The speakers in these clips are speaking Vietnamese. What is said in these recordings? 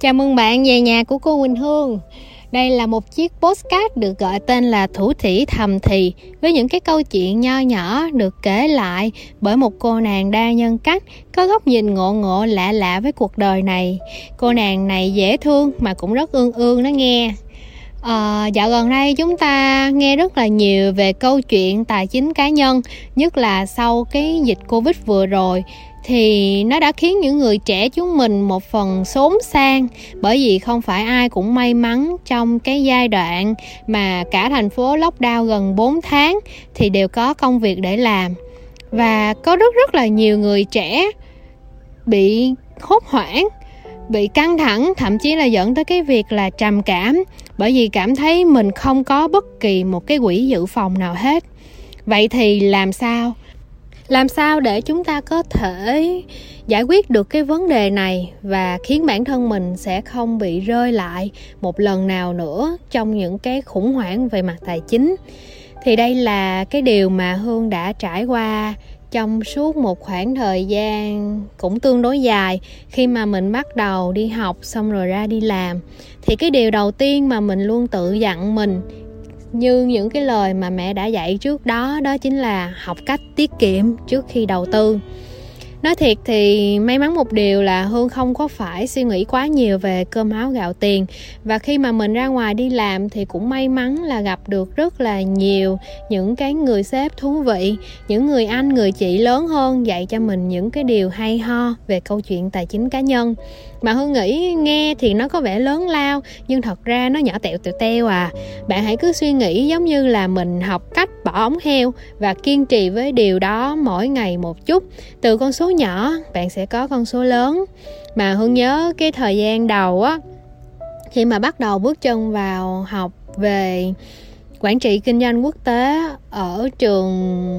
Chào mừng bạn về nhà của cô Quỳnh Hương. Đây là một chiếc postcard được gọi tên là Thủ Thủy Thầm Thì với những cái câu chuyện nho nhỏ được kể lại bởi một cô nàng đa nhân cách có góc nhìn ngộ ngộ lạ lạ với cuộc đời này. Cô nàng này dễ thương mà cũng rất ương ương đó nghe. À, dạo gần đây chúng ta nghe rất là nhiều về câu chuyện tài chính cá nhân nhất là sau cái dịch covid vừa rồi thì nó đã khiến những người trẻ chúng mình một phần xốn sang, bởi vì không phải ai cũng may mắn trong cái giai đoạn mà cả thành phố lockdown gần 4 tháng thì đều có công việc để làm. Và có rất rất là nhiều người trẻ bị hốt hoảng, bị căng thẳng, thậm chí là dẫn tới cái việc là trầm cảm, bởi vì cảm thấy mình không có bất kỳ một cái quỹ dự phòng nào hết. Vậy thì làm sao làm sao để chúng ta có thể giải quyết được cái vấn đề này và khiến bản thân mình sẽ không bị rơi lại một lần nào nữa trong những cái khủng hoảng về mặt tài chính? Thì đây là cái điều mà hương đã trải qua trong suốt một khoảng thời gian cũng tương đối dài khi mà mình bắt đầu đi học xong rồi ra đi làm. Thì cái điều đầu tiên mà mình luôn tự dặn mình như những cái lời mà mẹ đã dạy trước đó đó chính là học cách tiết kiệm trước khi đầu tư nói thiệt thì may mắn một điều là hương không có phải suy nghĩ quá nhiều về cơm áo gạo tiền. Và khi mà mình ra ngoài đi làm thì cũng may mắn là gặp được rất là nhiều những cái người sếp thú vị, những người anh, người chị lớn hơn dạy cho mình những cái điều hay ho về câu chuyện tài chính cá nhân. Mà hương nghĩ nghe thì nó có vẻ lớn lao, nhưng thật ra nó nhỏ tẹo tẹo teo à. Bạn hãy cứ suy nghĩ giống như là mình học cách bỏ ống heo và kiên trì với điều đó mỗi ngày một chút. Từ con số nhỏ, bạn sẽ có con số lớn. Mà hương nhớ cái thời gian đầu á, khi mà bắt đầu bước chân vào học về quản trị kinh doanh quốc tế ở trường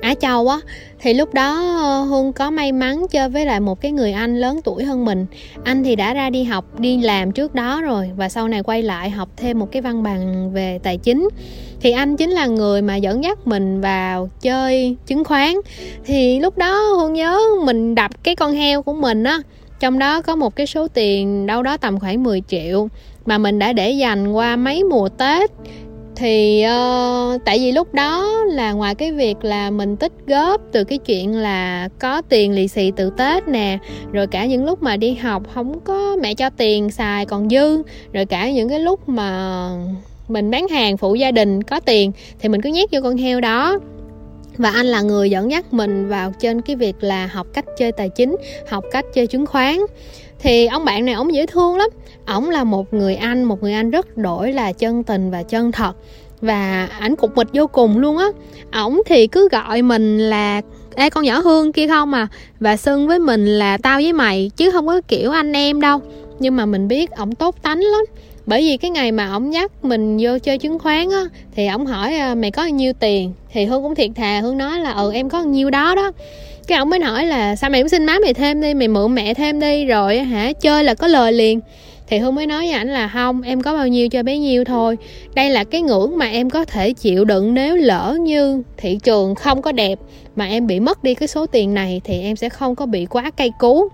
Á Châu á, thì lúc đó ờ, Hương có may mắn chơi với lại một cái người anh lớn tuổi hơn mình. Anh thì đã ra đi học, đi làm trước đó rồi và sau này quay lại học thêm một cái văn bằng về tài chính. Thì anh chính là người mà dẫn dắt mình vào chơi chứng khoán. Thì lúc đó Hương nhớ mình đập cái con heo của mình á, trong đó có một cái số tiền đâu đó tầm khoảng 10 triệu mà mình đã để dành qua mấy mùa Tết thì uh, tại vì lúc đó là ngoài cái việc là mình tích góp từ cái chuyện là có tiền lì xì từ tết nè rồi cả những lúc mà đi học không có mẹ cho tiền xài còn dư rồi cả những cái lúc mà mình bán hàng phụ gia đình có tiền thì mình cứ nhét vô con heo đó. Và anh là người dẫn dắt mình vào trên cái việc là học cách chơi tài chính học cách chơi chứng khoán thì ông bạn này, ông dễ thương lắm. Ổng là một người anh, một người anh rất đổi là chân tình và chân thật. Và ảnh cục mịch vô cùng luôn á. Ổng thì cứ gọi mình là, ê, con nhỏ hương kia không à. Và xưng với mình là tao với mày chứ không có kiểu anh em đâu. Nhưng mà mình biết ổng tốt tánh lắm. Bởi vì cái ngày mà ổng nhắc mình vô chơi chứng khoán á, thì ổng hỏi à, mày có bao nhiêu tiền? Thì hương cũng thiệt thà, hương nói là ừ em có bao nhiêu đó đó cái ổng mới hỏi là sao mày không xin má mày thêm đi mày mượn mẹ thêm đi rồi hả chơi là có lời liền. Thì hương mới nói với ảnh là không em có bao nhiêu cho bấy nhiêu thôi. Đây là cái ngưỡng mà em có thể chịu đựng nếu lỡ như thị trường không có đẹp mà em bị mất đi cái số tiền này thì em sẽ không có bị quá cay cú.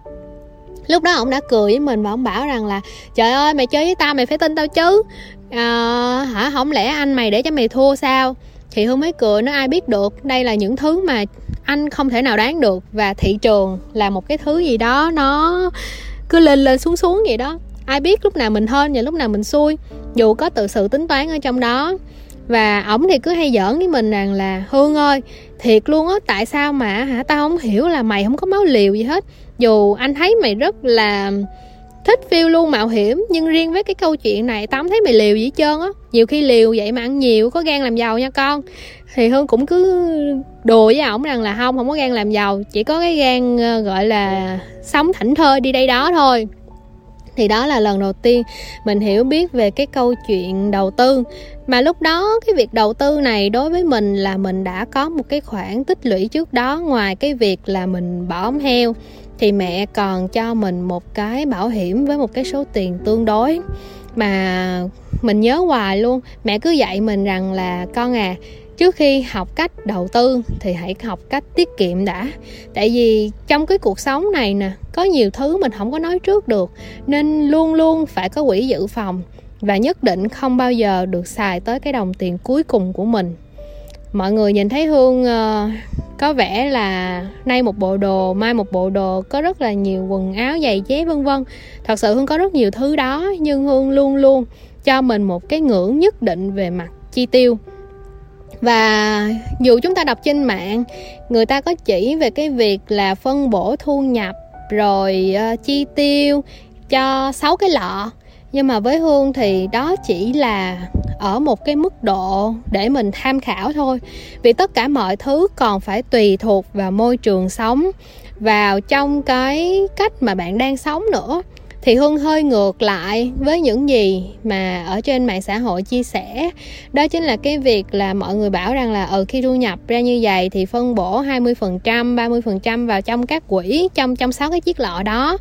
Lúc đó ông đã cười với mình và ông bảo rằng là trời ơi mày chơi với tao mày phải tin tao chứ. À, hả không lẽ anh mày để cho mày thua sao? Thì hương mới cười nó ai biết được, đây là những thứ mà anh không thể nào đoán được. Và thị trường là một cái thứ gì đó nó cứ lên lên xuống xuống vậy đó. Ai biết lúc nào mình hên và lúc nào mình xui, dù có tự sự tính toán ở trong đó. Và ổng thì cứ hay giỡn với mình rằng là, hương ơi, thiệt luôn á, tại sao mà hả? Tao không hiểu là mày không có máu liều gì hết. Dù anh thấy mày rất là thích phiêu lưu mạo hiểm, nhưng riêng với cái câu chuyện này tắm thấy mày liều gì trơn á. Nhiều khi liều vậy mà ăn nhiều, có gan làm giàu nha con. Thì hương cũng cứ đùa với ổng rằng là không không có gan làm giàu, chỉ có cái gan ờ, gọi là sống thảnh thơi đi đây đó thôi. Thì đó là lần đầu tiên mình hiểu biết về cái câu chuyện đầu tư. Mà lúc đó, cái việc đầu tư này đối với mình là mình đã có một cái khoản tích lũy trước đó, ngoài cái việc là mình bỏ ống heo thì mẹ còn cho mình một cái bảo hiểm với một cái số tiền tương đối. Mà mình nhớ hoài luôn, mẹ cứ dạy mình rằng là, con à trước khi học cách đầu tư thì hãy học cách tiết kiệm đã. Tại vì trong cái cuộc sống này nè, có nhiều thứ mình không có nói trước được, nên luôn luôn phải có quỹ dự phòng và nhất định không bao giờ được xài tới cái đồng tiền cuối cùng của mình mọi người nhìn thấy hương uh, có vẻ là nay một bộ đồ mai một bộ đồ có rất là nhiều quần áo giày dép vân vân. Thật sự hương có rất nhiều thứ đó nhưng hương luôn luôn cho mình một cái ngưỡng nhất định về mặt chi tiêu. Và dù chúng ta đọc trên mạng người ta có chỉ về cái việc là phân bổ thu nhập rồi uh, chi tiêu cho sáu cái lọ nhưng mà với hương thì đó chỉ là ở một cái mức độ để mình tham khảo thôi. Vì tất cả mọi thứ còn phải tùy thuộc vào môi trường sống vào trong cái cách mà bạn đang sống nữa. Thì hương hơi ngược lại với những gì mà ở trên mạng xã hội chia sẻ. Đó chính là cái việc là mọi người bảo rằng là ở ừ, khi thu nhập ra như vậy thì phân bổ 20% 30% vào trong các quỹ trong trong sáu cái chiếc lọ đó.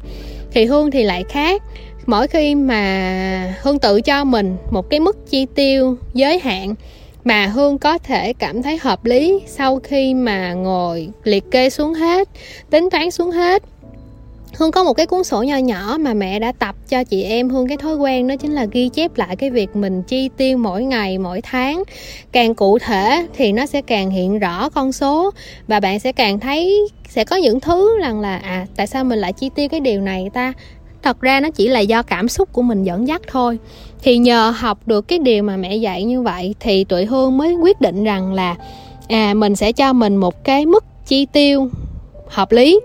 Thì hương thì lại khác mỗi khi mà hương tự cho mình một cái mức chi tiêu giới hạn mà hương có thể cảm thấy hợp lý sau khi mà ngồi liệt kê xuống hết tính toán xuống hết Hương có một cái cuốn sổ nhỏ nhỏ mà mẹ đã tập cho chị em Hương cái thói quen đó chính là ghi chép lại cái việc mình chi tiêu mỗi ngày, mỗi tháng. Càng cụ thể thì nó sẽ càng hiện rõ con số và bạn sẽ càng thấy sẽ có những thứ rằng là à tại sao mình lại chi tiêu cái điều này ta thật ra nó chỉ là do cảm xúc của mình dẫn dắt thôi. Thì nhờ học được cái điều mà mẹ dạy như vậy, thì tụi hương mới quyết định rằng là à mình sẽ cho mình một cái mức chi tiêu hợp lý.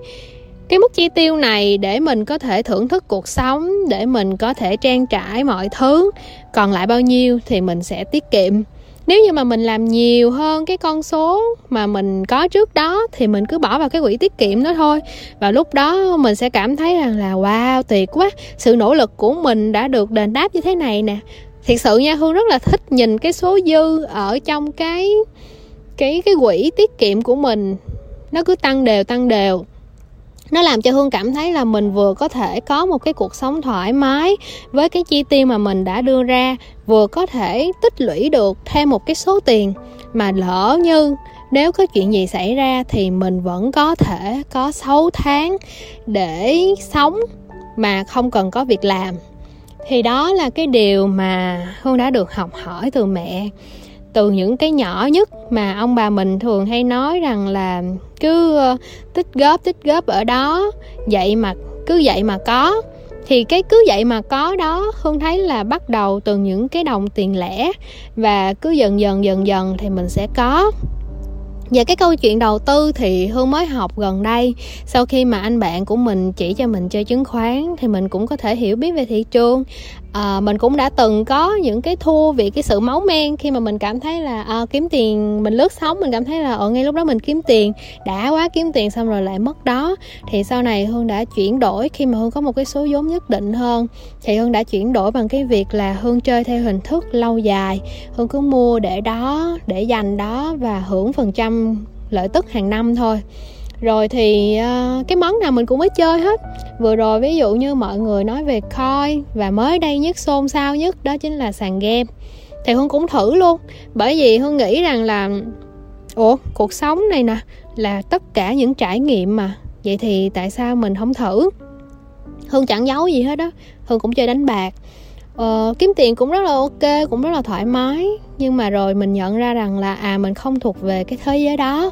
Cái mức chi tiêu này để mình có thể thưởng thức cuộc sống, để mình có thể trang trải mọi thứ, còn lại bao nhiêu thì mình sẽ tiết kiệm nếu như mà mình làm nhiều hơn cái con số mà mình có trước đó thì mình cứ bỏ vào cái quỹ tiết kiệm đó thôi. Và lúc đó mình sẽ cảm thấy rằng là, wow, tuyệt quá, sự nỗ lực của mình đã được đền đáp như thế này nè. Thiệt sự nha, hương rất là thích nhìn cái số dư ở trong cái cái cái quỹ tiết kiệm của mình. Nó cứ tăng đều tăng đều nó làm cho hương cảm thấy là mình vừa có thể có một cái cuộc sống thoải mái với cái chi tiêu mà mình đã đưa ra, vừa có thể tích lũy được thêm một cái số tiền. Mà lỡ như nếu có chuyện gì xảy ra thì mình vẫn có thể có 6 tháng để sống mà không cần có việc làm. Thì đó là cái điều mà hương đã được học hỏi từ mẹ từ những cái nhỏ nhất mà ông bà mình thường hay nói rằng là cứ ờ, tích góp tích góp ở đó, vậy mà cứ vậy mà có. Thì cái cứ vậy mà có đó, hương thấy là bắt đầu từ những cái đồng tiền lẻ và cứ dần dần dần dần thì mình sẽ có. Và cái câu chuyện đầu tư thì hương mới học gần đây. Sau khi mà anh bạn của mình chỉ cho mình chơi chứng khoán thì mình cũng có thể hiểu biết về thị trường à, mình cũng đã từng có những cái thua vì cái sự máu men khi mà mình cảm thấy là à, kiếm tiền mình lướt sóng mình cảm thấy là ở ngay lúc đó mình kiếm tiền đã quá kiếm tiền xong rồi lại mất đó. Thì sau này hương đã chuyển đổi khi mà hương có một cái số vốn nhất định hơn thì hương đã chuyển đổi bằng cái việc là hương chơi theo hình thức lâu dài. Hương cứ mua để đó để dành đó và hưởng phần trăm lợi tức hàng năm thôi rồi thì uh, cái món nào mình cũng mới chơi hết. Vừa rồi ví dụ như mọi người nói về coin và mới đây nhất xôn xao nhất đó chính là sàn game. Thì hương cũng thử luôn. Bởi vì hương nghĩ rằng là ủa cuộc sống này nè là tất cả những trải nghiệm mà. Vậy thì tại sao mình không thử? Hương chẳng giấu gì hết đó hương cũng chơi đánh bạc ờ, kiếm tiền cũng rất là ok cũng rất là thoải mái. Nhưng mà rồi mình nhận ra rằng là à mình không thuộc về cái thế giới đó.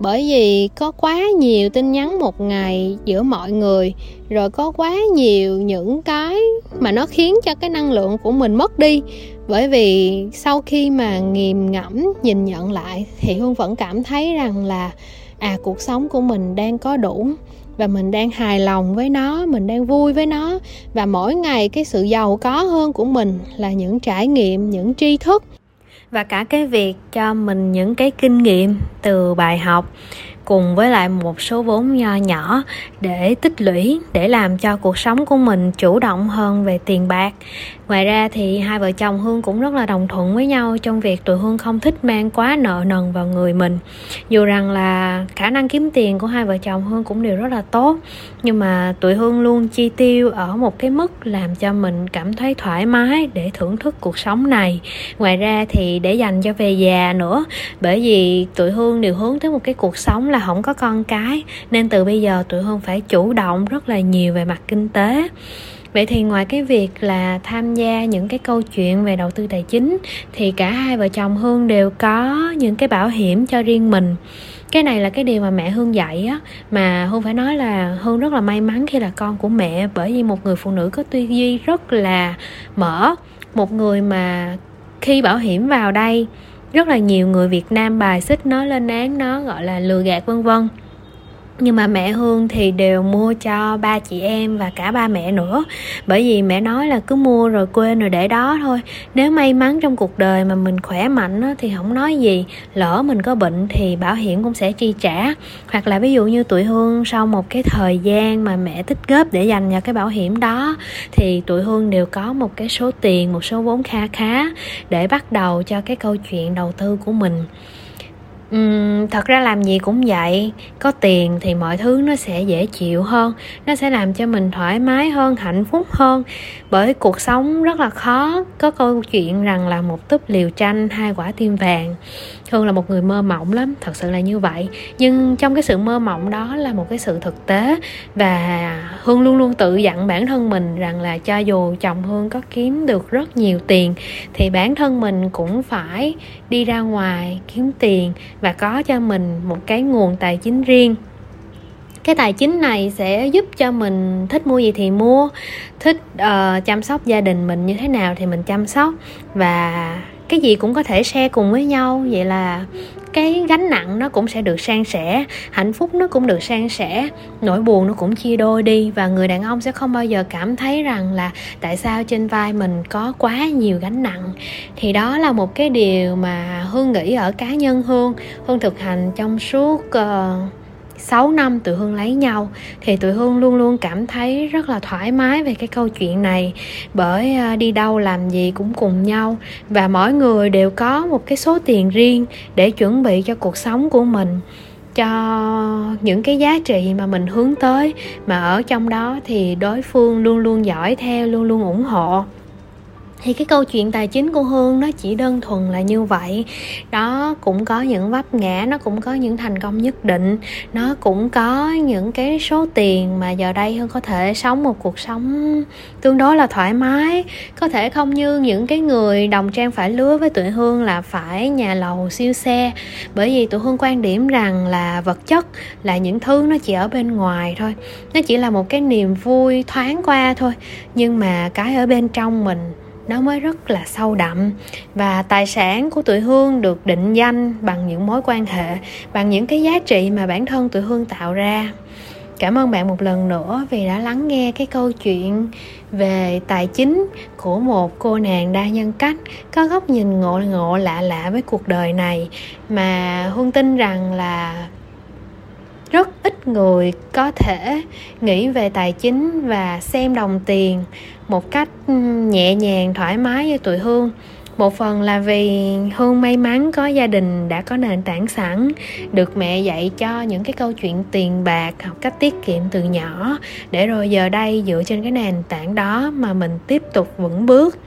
Bởi vì có quá nhiều tin nhắn một ngày giữa mọi người rồi có quá nhiều những cái mà nó khiến cho cái năng lượng của mình mất đi. Bởi vì sau khi mà nghiền ngẫm nhìn nhận lại thì hương vẫn cảm thấy rằng là à cuộc sống của mình đang có đủ và mình đang hài lòng với nó, mình đang vui với nó. Và mỗi ngày cái sự giàu có hơn của mình là những trải nghiệm, những tri thức. Và cả cái việc cho mình những cái kinh nghiệm từ bài học cùng với lại một số vốn nho nhỏ để tích lũy, để làm cho cuộc sống của mình chủ động hơn về tiền bạc ngoài ra thì hai vợ chồng hương cũng rất là đồng thuận với nhau trong việc tụi hương không thích mang quá nợ nần vào người mình. Dù rằng là khả năng kiếm tiền của hai vợ chồng hương cũng đều rất là tốt, nhưng mà tụi hương luôn chi tiêu ở một cái mức làm cho mình cảm thấy thoải mái để thưởng thức cuộc sống này. Ngoài ra thì để dành cho về già nữa, bởi vì tụi hương đều hướng tới một cái cuộc sống là không có con cái, nên từ bây giờ tụi hương phải chủ động rất là nhiều về mặt kinh tế vậy thì ngoài cái việc là tham gia những cái câu chuyện về đầu tư tài chính, thì cả hai vợ chồng hương đều có những cái bảo hiểm cho riêng mình. Cái này là cái điều mà mẹ hương dạy á, mà hương phải nói là hương rất là may mắn khi là con của mẹ, bởi vì một người phụ nữ có tư duy rất là mở, một người mà khi bảo hiểm vào đây, rất là nhiều người việt nam bài xích nó lên án, nó gọi là lừa gạt, vân vân nhưng mà mẹ hương thì đều mua cho ba chị em và cả ba mẹ nữa. Bởi vì mẹ nói là cứ mua rồi quên rồi để đó thôi. Nếu may mắn trong cuộc đời mà mình khỏe mạnh á, thì không nói gì. Lỡ mình có bệnh thì bảo hiểm cũng sẽ chi trả. Hoặc là ví dụ như tụi hương sau một cái thời gian mà mẹ tích góp để dành vào cái bảo hiểm đó thì tụi hương đều có một cái số tiền một số vốn kha khá để bắt đầu cho cái câu chuyện đầu tư của mình. Uhm, thật ra làm gì cũng vậy. Có tiền thì mọi thứ nó sẽ dễ chịu hơn nó sẽ làm cho mình thoải mái hơn hạnh phúc hơn. Bởi cuộc sống rất là khó. Có câu chuyện rằng là một túp liều tranh hai quả tim vàng. Hương là một người mơ mộng lắm, thật sự là như vậy. Nhưng trong cái sự mơ mộng đó là một cái sự thực tế. Và Hương luôn luôn tự dặn bản thân mình rằng là cho dù chồng Hương có kiếm được rất nhiều tiền Thì bản thân mình cũng phải đi ra ngoài kiếm tiền và có cho mình một cái nguồn tài chính riêng. Cái tài chính này sẽ giúp cho mình thích mua gì thì mua thích uh, chăm sóc gia đình mình như thế nào thì mình chăm sóc. Và cái gì cũng có thể share cùng với nhau. Vậy là cái gánh nặng nó cũng sẽ được san sẻ hạnh phúc nó cũng được san sẻ nỗi buồn nó cũng chia đôi đi. Và người đàn ông sẽ không bao giờ cảm thấy rằng là tại sao trên vai mình có quá nhiều gánh nặng. Thì đó là một cái điều mà hương nghĩ ở cá nhân hương. Hương thực hành trong suốt uh, 6 năm tụi Hương lấy nhau, thì tụi Hương luôn luôn cảm thấy rất là thoải mái về cái câu chuyện này. Bởi à, đi đâu làm gì cũng cùng nhau, và mỗi người đều có một cái số tiền riêng để chuẩn bị cho cuộc sống của mình. Cho những cái giá trị mà mình hướng tới mà ở trong đó thì đối phương luôn luôn giỏi theo, luôn luôn ủng hộ thì cái câu chuyện tài chính của hương nó chỉ đơn thuần là như vậy. Đó cũng có những vấp ngã, nó cũng có những thành công nhất định. Nó cũng có những cái số tiền mà giờ đây hương có thể sống một cuộc sống tương đối là thoải mái. Có thể không như những cái người đồng trang phải lứa với tụi hương là phải nhà lầu, siêu xe. Bởi vì tụi hương quan điểm rằng là vật chất là những thứ nó chỉ ở bên ngoài thôi. Nó chỉ là một cái niềm vui thoáng qua thôi. Nhưng mà cái ở bên trong mình nó mới rất là sâu đậm. Và tài sản của tuổi hương được định danh bằng những mối quan hệ, bằng những cái giá trị mà bản thân tuổi hương tạo ra. Cảm ơn bạn một lần nữa vì đã lắng nghe cái câu chuyện về tài chính của một cô nàng đa nhân cách, có góc nhìn ngộ ngộ lạ lạ với cuộc đời này. Mà hương tin rằng là rất ít người có thể nghĩ về tài chính và xem đồng tiền một cách nhẹ nhàng, thoải mái như tụi hương. Một phần là vì hương may mắn có gia đình đã có nền tảng sẵn, được mẹ dạy cho những cái câu chuyện tiền bạc, học cách tiết kiệm từ nhỏ. Để rồi giờ đây dựa trên cái nền tảng đó mà mình tiếp tục vững bước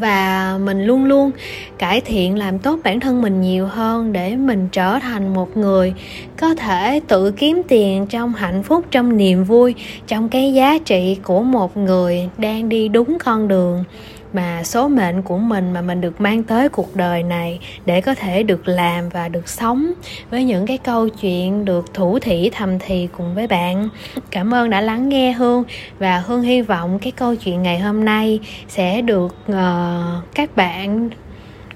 và mình luôn luôn cải thiện, làm tốt bản thân mình nhiều hơn để mình trở thành một người có thể tự kiếm tiền trong hạnh phúc, trong niềm vui, trong cái giá trị của một người đang đi đúng con đường mà số mệnh của mình mà mình được mang tới cuộc đời này để có thể được làm và được sống với những cái câu chuyện được thủ thỉ thầm thì cùng với bạn. Cảm ơn đã lắng nghe hương và hương hy vọng cái câu chuyện ngày hôm nay sẽ được uh, các bạn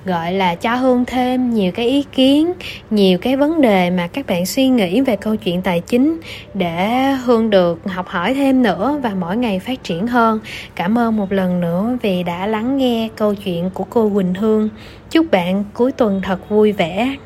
gọi là cho hương thêm nhiều cái ý kiến, nhiều cái vấn đề mà các bạn suy nghĩ về câu chuyện tài chính để hương được học hỏi thêm nữa và mỗi ngày phát triển hơn. Cảm ơn một lần nữa vì đã lắng nghe câu chuyện của cô quỳnh hương. Chúc bạn cuối tuần thật vui vẻ.